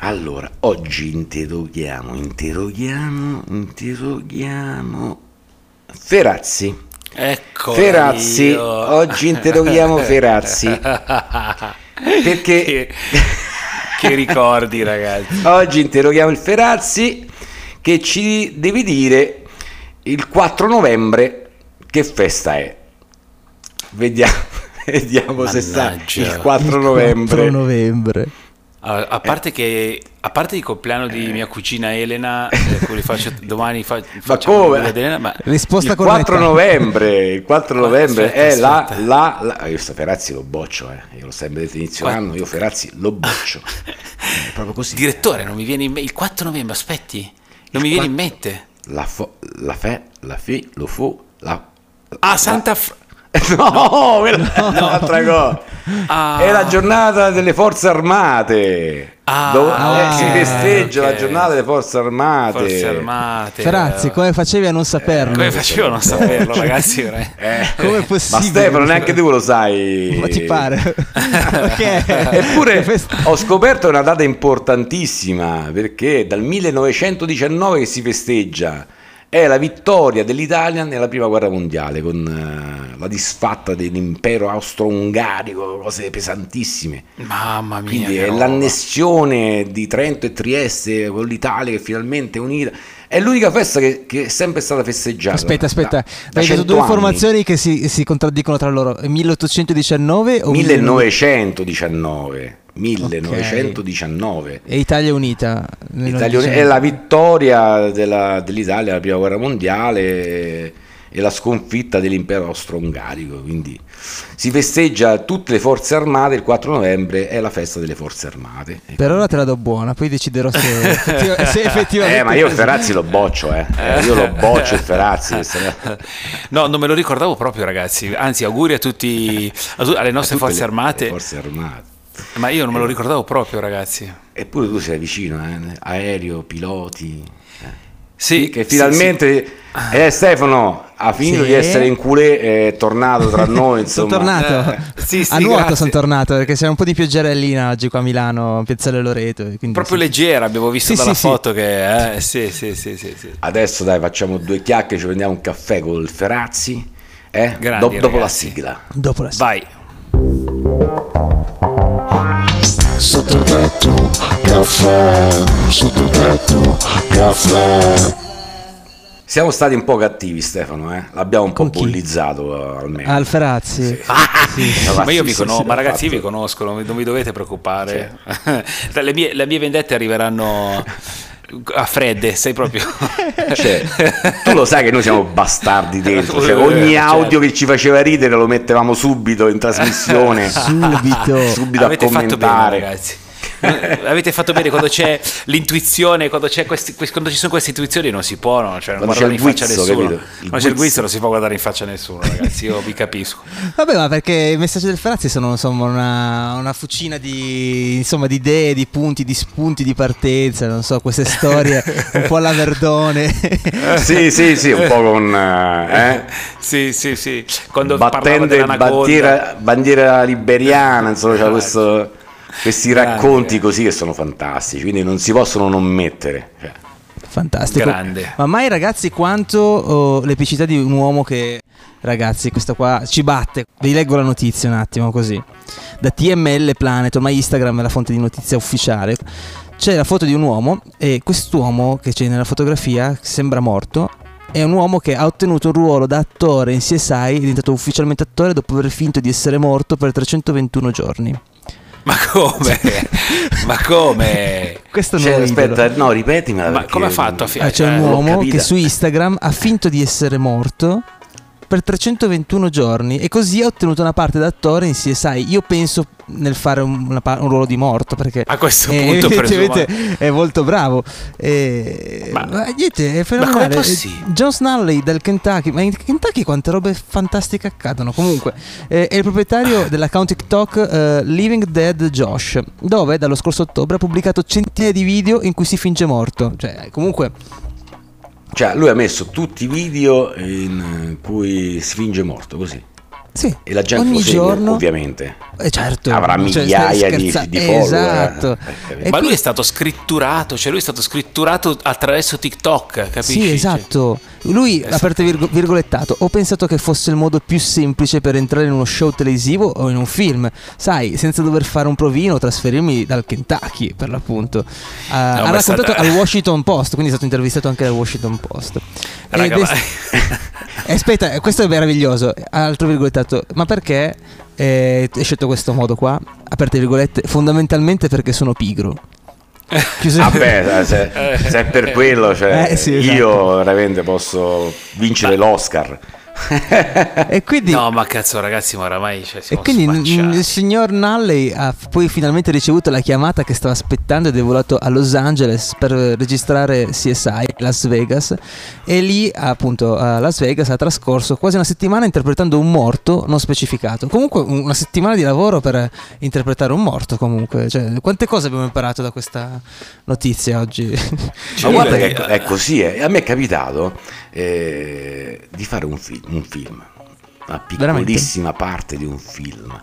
Allora, oggi interroghiamo, interroghiamo, interroghiamo Ferazzi. Ecco. Ferazzi, io. oggi interroghiamo Ferazzi. Perché che, che ricordi, ragazzi. oggi interroghiamo il Ferazzi che ci devi dire il 4 novembre che festa è. Vediamo, vediamo se Mannaggia. il 4 4 novembre. Novembre. A, a parte che a parte il compleanno di mia cugina Elena, eh, cui faccio domani fa, faccio come? Elena, ma Risposta il corretta. 4 novembre, il 4 Ah, novembre aspetta, è la, aspetta. la, la- Io sto Ferazzi lo boccio, eh. Io lo sempre detto inizio Qua- anno, io Ferazzi lo boccio. È proprio così. direttore, non mi viene in mente il 4 novembre, aspetti. Non mi viene in mente. La, fo- la fe, la fi, lo fu, la... Ah, Santa F- No, quella è un'altra cosa. Ah. È la giornata delle forze armate. Ah, Dove- ah, eh, si festeggia ok. la giornata delle forze armate. Forze Armate. Ferazzi, come facevi a non saperlo? Come facevo a non saperlo, ragazzi? Eh, Come è possibile? Ma Stefano, neanche tu lo sai. Ma ti pare? Eppure ho scoperto una data importantissima perché è dal 1919 che si festeggia. È la vittoria dell'Italia nella prima guerra mondiale con eh, la disfatta dell'impero austro-ungarico, cose pesantissime. Mamma mia. Quindi è l'annessione di Trento e Trieste con l'Italia che finalmente è unita. È l'unica festa che, che è sempre stata festeggiata. Aspetta, aspetta, Da- da hai detto 100 due anni. informazioni che si, si contraddicono tra loro. 1819 o 1919. 1919. E Italia Unita. Italia- è la vittoria della- dell'Italia alla prima guerra mondiale e la sconfitta dell'impero austro-ungarico. Quindi si festeggia tutte le forze armate. Il 4 novembre è la festa delle forze armate. Per ora te la do buona, poi deciderò se, effettiva- se effettivamente. Eh, ma io il Ferazzi lo boccio, eh. Eh, Io lo boccio il Ferazzi. questa- No, non me lo ricordavo proprio, ragazzi. Anzi, auguri a tutti, a tu- alle nostre forze le- armate. le Forze armate. Ma io non me lo ricordavo proprio, ragazzi. Eppure tu sei vicino, eh? aereo, piloti. eh. Sì, Che sì, finalmente eh, Stefano ha finito Sì. di essere in culé, è tornato tra noi. Sono tornato. Eh, sì, sì, a nuoto sono tornato perché c'è un po' di pioggerellina oggi qua a Milano, Piazzale Loreto. Quindi Proprio sì. leggera, abbiamo visto Sì, dalla sì, sì. foto che... Eh, sì, sì, sì, sì, sì. Adesso dai, facciamo due chiacchiere, ci prendiamo un caffè col Ferazzi. eh? Grandi, Dop- dopo la sigla. Dopo la Vai. Sottotetto, caffè, sottotetto, caffè. Siamo stati un po' cattivi, Stefano. Eh? L'abbiamo un po' bullizzato eh, almeno. Al Ferazzi. Ma io vi Sì, sì, conosco, sì, ma ragazzi, io vi conosco, non vi, non vi dovete preoccupare. le, mie, le mie vendette arriveranno a fredde, sei proprio... Cioè, tu lo sai che noi siamo bastardi dentro. Cioè, Eh, ogni certo. audio che ci faceva ridere lo mettevamo subito in trasmissione. Subito. subito a fatto bene, commentare. ragazzi. Avete fatto bene quando c'è l'intuizione, quando, c'è questi- questi- quando ci sono queste intuizioni non si può, no? cioè, non guardare in c'è faccia a guizzo, nessuno. capito? Il Quando c'è il guizzo. non si può guardare in faccia a nessuno, ragazzi, io vi capisco. Vabbè, ma perché i messaggi del Ferazzi sono insomma una, una fucina di, insomma, di idee, di punti, di spunti di partenza, non so, queste storie un po' alla Verdone. Sì, sì, sì, un po' con eh, eh? Sì, sì, sì. Quando battende bandiera, bandiera liberiana, insomma, c'ha questo- questi Grande. racconti così che sono fantastici, quindi non si possono non mettere. Cioè, Fantastico. Grande. Ma mai ragazzi quanto oh, l'epicità di un uomo che, ragazzi, questo qua ci batte. Vi leggo la notizia un attimo così. Da TML Planet, ormai Instagram è la fonte di notizia ufficiale. C'è la foto di un uomo e quest'uomo che c'è nella fotografia sembra morto. È un uomo che ha ottenuto un ruolo da attore in CSI, è diventato ufficialmente attore dopo aver finto di essere morto per 321 giorni. Ma come? Ma come? Questo cioè, idolo. aspetta, no, ripetimela. Ma come ha fatto a fi- Ah, c'è Eh, un uomo che su Instagram ha finto di essere morto per 321 giorni e così ha ottenuto una parte da attore in CSI. Io penso nel fare un, pa- un ruolo di morto perché A questo eh, punto evidentemente presumo- è molto bravo. Eh, Ma- ma, niente, è ma fenomenale. com'è possibile? John Snally del Kentucky, ma in Kentucky quante robe fantastiche accadono. Comunque, eh, è il proprietario dell'account TikTok eh, Living Dead Josh, dove dallo scorso ottobre ha pubblicato centinaia di video in cui si finge morto. Cioè, comunque Cioè, lui ha messo tutti i video in cui si finge morto, così. Sì, E la gente ogni lo segue, giorno ovviamente. Eh, certo, Avrà cioè, migliaia stai di, scherza- di follower. Esatto. Eh, Ma lui è stato scritturato, cioè lui è stato scritturato attraverso TikTok, capisci? Sì, esatto. Lui, Esatto. aperte virgo- virgolettato, ho pensato che fosse il modo più semplice per entrare in uno show televisivo o in un film, sai, senza dover fare un provino o trasferirmi dal Kentucky, per l'appunto. Uh, ha ma è raccontato stata- al Washington Post, quindi è stato intervistato anche dal Washington Post. Raga, è- Eh, Aspetta, eh, questo è meraviglioso. Altro virgolettato, ma perché eh, hai scelto questo modo qua? Aperte virgolette, fondamentalmente perché sono pigro. Vabbè, se, se è per quello, cioè, Eh, sì, esatto. io veramente posso vincere l'Oscar. E quindi No, ma cazzo, ragazzi, ma oramai cioè, E quindi spacciati. il signor Nalley ha poi finalmente ricevuto la chiamata che stava aspettando ed è volato a Los Angeles per registrare CSI Las Vegas e lì appunto a Las Vegas ha trascorso quasi una settimana interpretando un morto non specificato. Comunque un- una settimana di lavoro per interpretare un morto comunque. Cioè, quante cose abbiamo imparato da questa notizia oggi? Ma guarda perché- che è così, eh. a me è capitato eh, di fare un, fi- un film, una piccolissima parte di un film,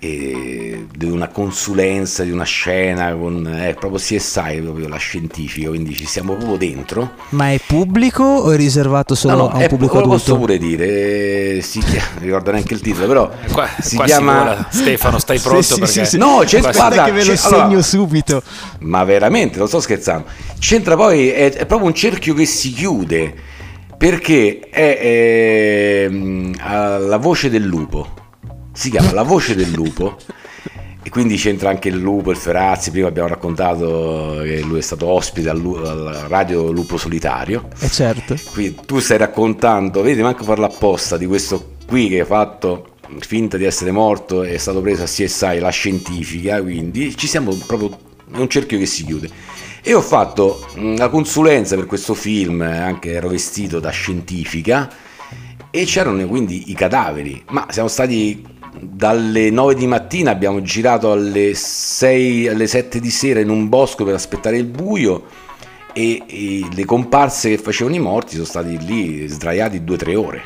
eh, di una consulenza, di una scena, con eh, proprio CSI, proprio la scientifica, quindi ci siamo proprio dentro. Ma è pubblico o è riservato solo No, no, a un è- pubblico lo posso pure dire, eh, si chiama, non ricordo neanche il titolo, però Qua, si qua chiama... vola. Stefano, stai pronto? sì, perché... sì, sì. No, c'è Qua- guarda, che ve lo c'è- allora- segno subito. Ma veramente, non sto scherzando. C'entra poi, è, è proprio un cerchio che si chiude, perché è, ehm, ha la voce del lupo. Si chiama La voce del lupo. E quindi c'entra anche il lupo, il Ferazzi. Prima abbiamo raccontato che lui è stato ospite al, al radio Lupo Solitario. Eh certo. Qui tu stai raccontando, vedi, manco farlo apposta di questo qui che ha fatto finta di essere morto è stato preso a CSI, la scientifica, quindi ci siamo proprio, è un cerchio che si chiude. E ho fatto mh, la consulenza per questo film, anche ero vestito da scientifica, e c'erano quindi i cadaveri, ma siamo stati dalle 9 di mattina, abbiamo girato alle 6, alle 7 di sera in un bosco per aspettare il buio e, e le comparse che facevano i morti sono stati lì sdraiati 2-3 ore.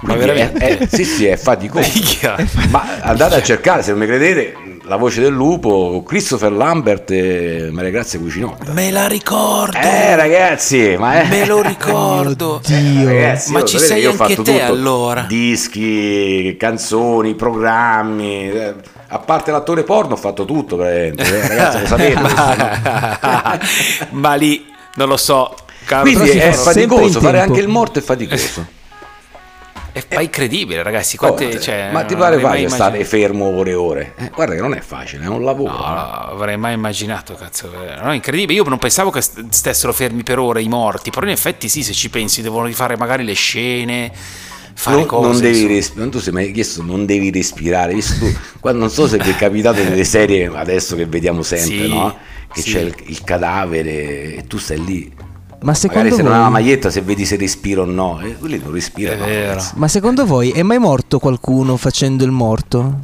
Ma Quindi veramente? è- è- sì, sì, è faticoso. Ma andate a cercare, se non mi credete, la voce del lupo, Christopher Lambert e Maria Grazia Cucinotta. Me la ricordo. Eh ragazzi, ma è... Me lo ricordo. Dio. Ragazzi, Ma io, ci sei anche fatto te, tutto. allora? Dischi, canzoni, programmi. eh, A parte l'attore porno ho fatto tutto, praticamente. eh, Ragazzi, lo sapete. no? Ma lì non lo so. Quindi è faticoso, fare anche il morto è faticoso. È ma incredibile, ragazzi. Quante, Oh, cioè, ma ti non pare facile stare fermo ore e ore? Eh, guarda che non è facile, è un lavoro. No, no, avrei mai immaginato, cazzo. eh, No, incredibile. Io non pensavo che st- stessero fermi per ore i morti, però in effetti sì, se ci pensi, devono rifare magari le scene, fare non, cose. non devi respirare, tu sei mai chiesto non devi respirare, visto tu, non so se vi è capitato nelle serie adesso che vediamo sempre, Sì, no? Che sì. c'è il, il cadavere e tu stai lì. Ma secondo Magari se non ha la voi maglietta se vedi se respira o no, e quelli non respirano. Ma secondo voi è mai morto qualcuno facendo il morto?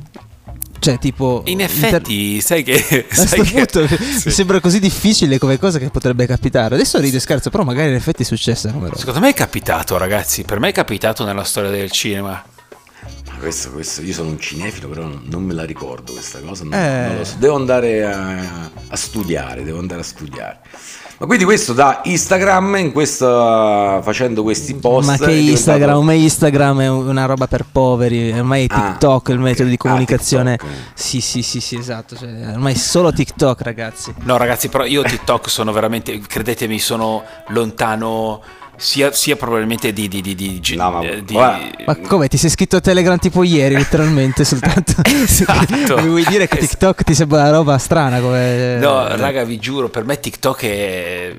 Cioè, tipo In inter- effetti, sai che. A sai che- punto sì. mi sembra così difficile come cosa che potrebbe capitare. Adesso ride e scherzo, però magari in effetti è successa come roba. Secondo me è capitato, ragazzi. Per me è capitato nella storia del cinema. Ma Questo, questo, io sono un cinefilo, però non, non me la ricordo questa cosa. non- Eh. non lo so. Devo andare a, a studiare, devo andare a studiare. Ma quindi questo da Instagram, in questa, facendo questi post. Ma che diventato- Instagram? Ormai Instagram è una roba per poveri, ormai è Ah. TikTok il metodo di Ah, comunicazione. TikTok. sì, sì, sì, sì, esatto. Cioè, ormai è solo TikTok, ragazzi. No, ragazzi, però io TikTok sono veramente, credetemi, sono lontano sia, sia probabilmente di... di, di, di, No, ma eh, di- Ma come ti sei scritto a Telegram tipo ieri, letteralmente soltanto? Esatto. Mi vuoi dire che TikTok ti sembra una roba strana come No, eh, raga, vi giuro, per me TikTok è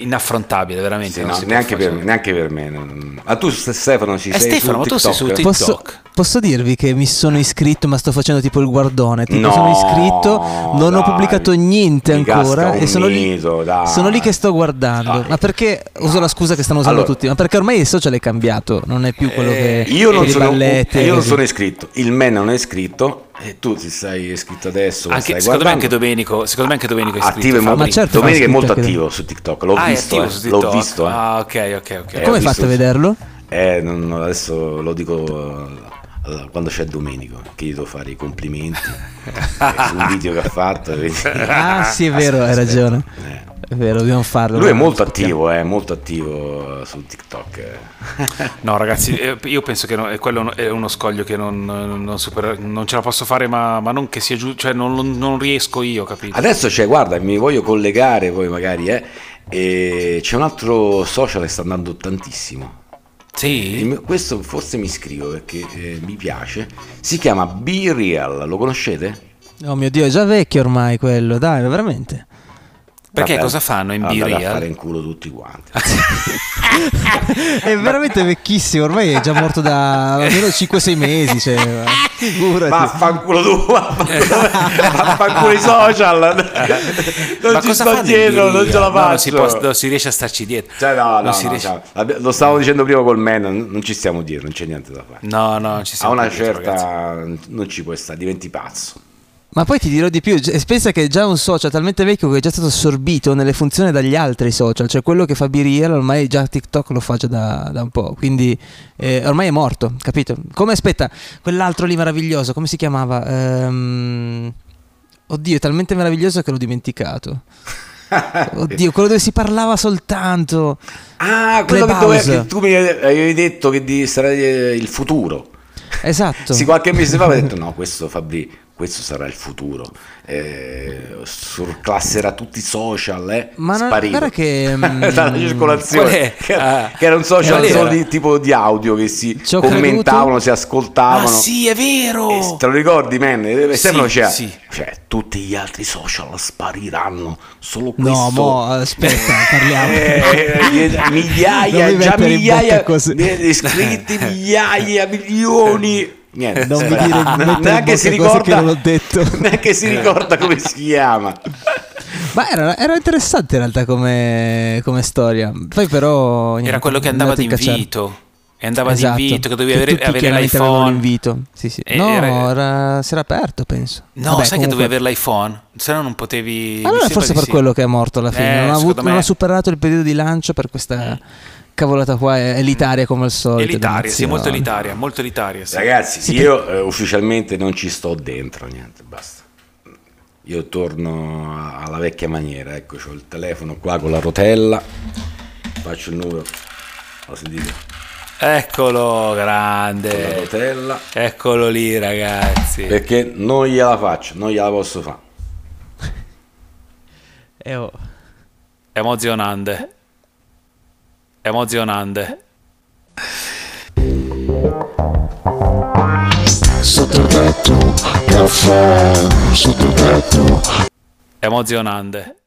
inaffrontabile, veramente. Sì, no, neanche, per, fare. neanche per me. non- Ma tu Stefano ci Eh, sei Stefano, su ma tu sei su TikTok? Posso, posso dirvi che mi sono iscritto, ma sto facendo tipo il guardone. Tipo, No, sono iscritto, non ho dai, pubblicato niente ancora. E sono lì, sono lì che sto guardando. Dai. Ma perché uso la scusa che stanno usando Allora. tutti? Ma perché ormai il social è cambiato, non è più quello che. Eh, Io non, sono, ballette, io non sono iscritto, il me non è iscritto e tu ti sei iscritto adesso. Anche, stai secondo me anche. Domenico, secondo me anche Domenico è iscritto, attivo e molto, Ma certo, Domenica è molto attivo su TikTok, l'ho ah, visto, eh, su TikTok. l'ho visto. eh. Ah, ok, ok, ok. Eh, Come hai fatto a vederlo? Eh, non- adesso lo dico allora, quando c'è Domenico, che gli devo fare i complimenti sul video che ha fatto. quindi- Ah, sì, è vero, hai Aspetta, ragione. eh. È vero, dobbiamo farlo. Lui è molto attivo, è molto attivo su TikTok. eh. No, ragazzi, eh, io penso che no- eh, quello è uno scoglio che non, non super- non ce la posso fare, ma, ma non che sia giusto, cioè non, non- non riesco io, capito? Adesso c'è, guarda, mi voglio collegare poi magari, eh, e c'è un altro social che sta andando tantissimo. Sì? Questo forse mi iscrivo perché eh, mi piace. Si chiama Be Real, lo conoscete? Oh mio Dio, è già vecchio ormai quello, dai, veramente. Perché Vabbè, cosa fanno in andate a B-Real? fare in culo tutti quanti. È veramente vecchissimo, ormai è già morto da almeno 5-6 mesi. Cioè, figurati. Vaffanculo tu, vaffanculo, i social. Non Ma ci sto dietro, non ce la No, faccio. non si, può- non si riesce a starci dietro. Cioè, no, no, no, riesce- cioè, lo stavo dicendo prima col man, non non ci stiamo dietro, non c'è niente da fare. No, no, ci A siamo una dietro, ragazzi. certa non ci puoi stare, diventi pazzo. Ma poi ti dirò di più, pensa che è già un social talmente vecchio che è già stato assorbito nelle funzioni dagli altri social, cioè quello che fa Biriel ormai già TikTok lo fa già da, da un po', quindi eh, ormai è morto, capito? Come aspetta, quell'altro lì meraviglioso, come si chiamava? Ehm, Oddio, è talmente meraviglioso che l'ho dimenticato. Oddio, quello dove si parlava soltanto. Ah, quello che, dove, tu mi avevi detto che sarà eh, il futuro. Esatto. Sì, qualche mese fa avevo detto no, questo Fabri, questo sarà il futuro. Eh, surclasserà tutti i social, eh. Ma non- guarda che, mm, Dalla circolazione. qual è? Che, Ah, che era un social era? solo di tipo di audio che si Ci ho commentavano, creduto. si ascoltavano. Ah, sì, è vero! Eh, te lo ricordi, man? Eh, Sempre Sì, c'era- sì. Cioè, tutti gli altri social spariranno, solo questo. No, mo, aspetta, parliamo. Eh, eh, migliaia, già migliaia di iscritti, migliaia, milioni. Niente, Non mi dire neanche si cose che ricorda, non ho detto. neanche si ricorda come si chiama. Ma era, era interessante in realtà come, come storia. Poi però... niente, Era quello che andava d'invito. E andava Esatto, d'invito, che dovevi che avere, tutti avere l'iPhone. l'invito. Sì, sì. E No, era- era- si era aperto, penso. No, Vabbè, sai che comunque- dovevi avere l'iPhone? Se no non potevi... Allora forse per sì. quello che è morto alla fine. Eh, non, ha avuto- non me- ha superato il periodo di lancio per questa cavolata qua. È elitaria come al solito. Elitaria, sì, molto elitaria, molto elitaria. Sì. Ragazzi, io eh, ufficialmente non ci sto dentro, niente, basta. Io torno alla vecchia maniera, ecco, ho il telefono qua con la rotella, faccio il numero, lo sentite? Eccolo, Con la grande. rotella, Eccolo lì, ragazzi. perché non gliela faccio, non gliela posso fare. Eh, oh. Emozionante. Emozionante. Sotto il tetto, caffè, sotto il tetto. Emozionante.